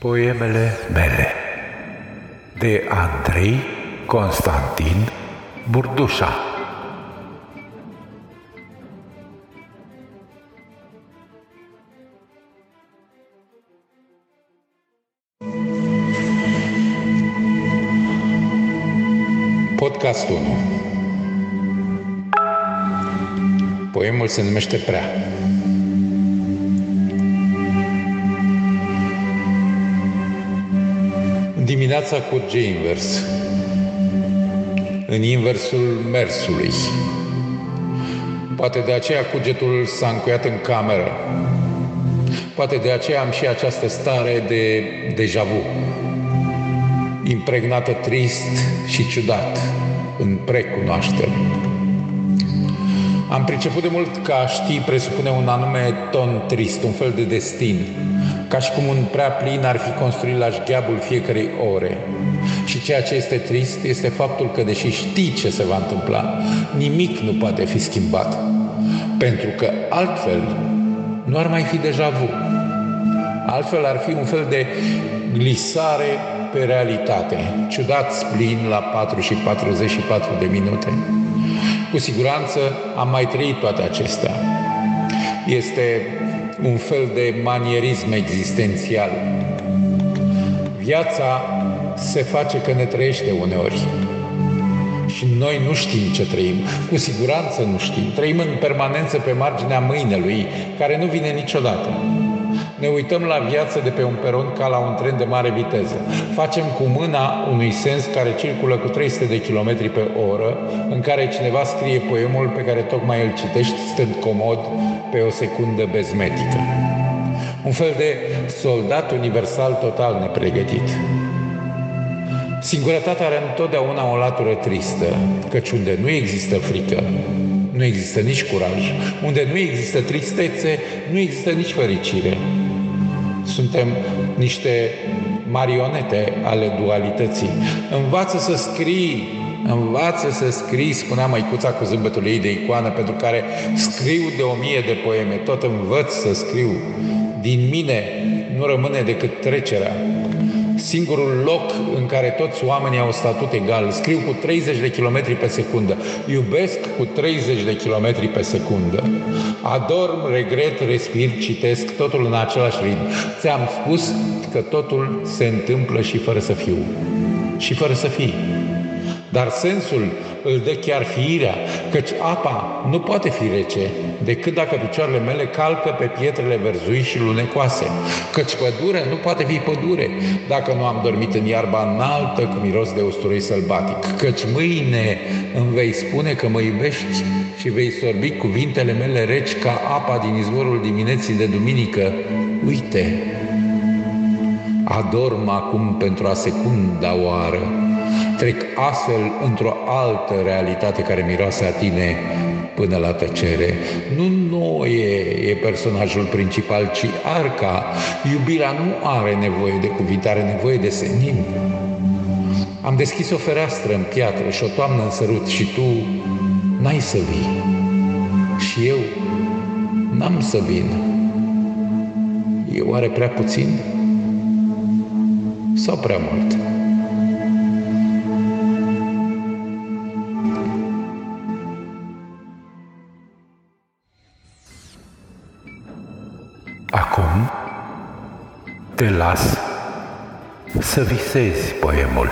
Poemele mele de Andrei Constantin Burdușa Podcastul Poemul se numește Prea. Dimineața curge invers, în inversul mersului. Poate de aceea cugetul s-a încuiat în cameră. Poate de aceea am și această stare de deja vu, impregnată trist și ciudat, în precunoaștere. Am priceput de mult că a ști presupune un anume ton trist, un fel de destin, ca și cum un prea plin ar fi construit la șgheabul fiecarei ore. Și ceea ce este trist este faptul că, deși știi ce se va întâmpla, nimic nu poate fi schimbat, pentru că altfel nu ar mai fi deja vu. Altfel ar fi un fel de glisare pe realitate, ciudat splin la 4 și 44 de minute. Cu siguranță am mai trăit toate acestea. Este un fel de manierism existențial. Viața se face că ne trăiește uneori. Și noi nu știm ce trăim. Cu siguranță nu știm. Trăim în permanență pe marginea mâinelui, care nu vine niciodată. Ne uităm la viață de pe un peron ca la un tren de mare viteză. Facem cu mâna unui sens care circulă cu 300 de km pe oră, în care cineva scrie poemul pe care tocmai îl citești stând comod pe o secundă bezmetică. Un fel de soldat universal total nepregătit. Singurătatea are întotdeauna o latură tristă, căci unde nu există frică, nu există nici curaj. Unde nu există tristețe, nu există nici fericire. Suntem niște marionete ale dualității. Învață să scrii, învață să scrii, spunea măicuța cu zâmbetul ei de icoană, pentru care scriu de o mie de poeme, tot învăț să scriu. Din mine nu rămâne decât trecerea, singurul loc în care toți oamenii au statut egal. Scriu cu 30 de km pe secundă, iubesc cu 30 de km pe secundă. Adorm, regret, respir, citesc, totul în același ritm. Ți-am spus că totul se întâmplă și fără să fiu. Și fără să fii. Dar sensul îl dă chiar fiirea, căci apa nu poate fi rece decât dacă picioarele mele calcă pe pietrele verzui și lunecoase, căci pădure nu poate fi pădure dacă nu am dormit în iarba înaltă cu miros de usturoi sălbatic, căci mâine îmi vei spune că mă iubești și vei sorbi cuvintele mele reci ca apa din izvorul dimineții de duminică. Uite, adorm acum pentru a secunda oară, trec astfel într-o altă realitate care miroase a tine până la tăcere. Nu Noe e personajul principal, ci Arca. Iubirea nu are nevoie de cuvinte, are nevoie de senin. Am deschis o fereastră în piatră și o toamnă în sărut și tu n-ai să vii. Și eu n-am să vin. E oare prea puțin? Sau prea mult? Acum te las să visezi poemul.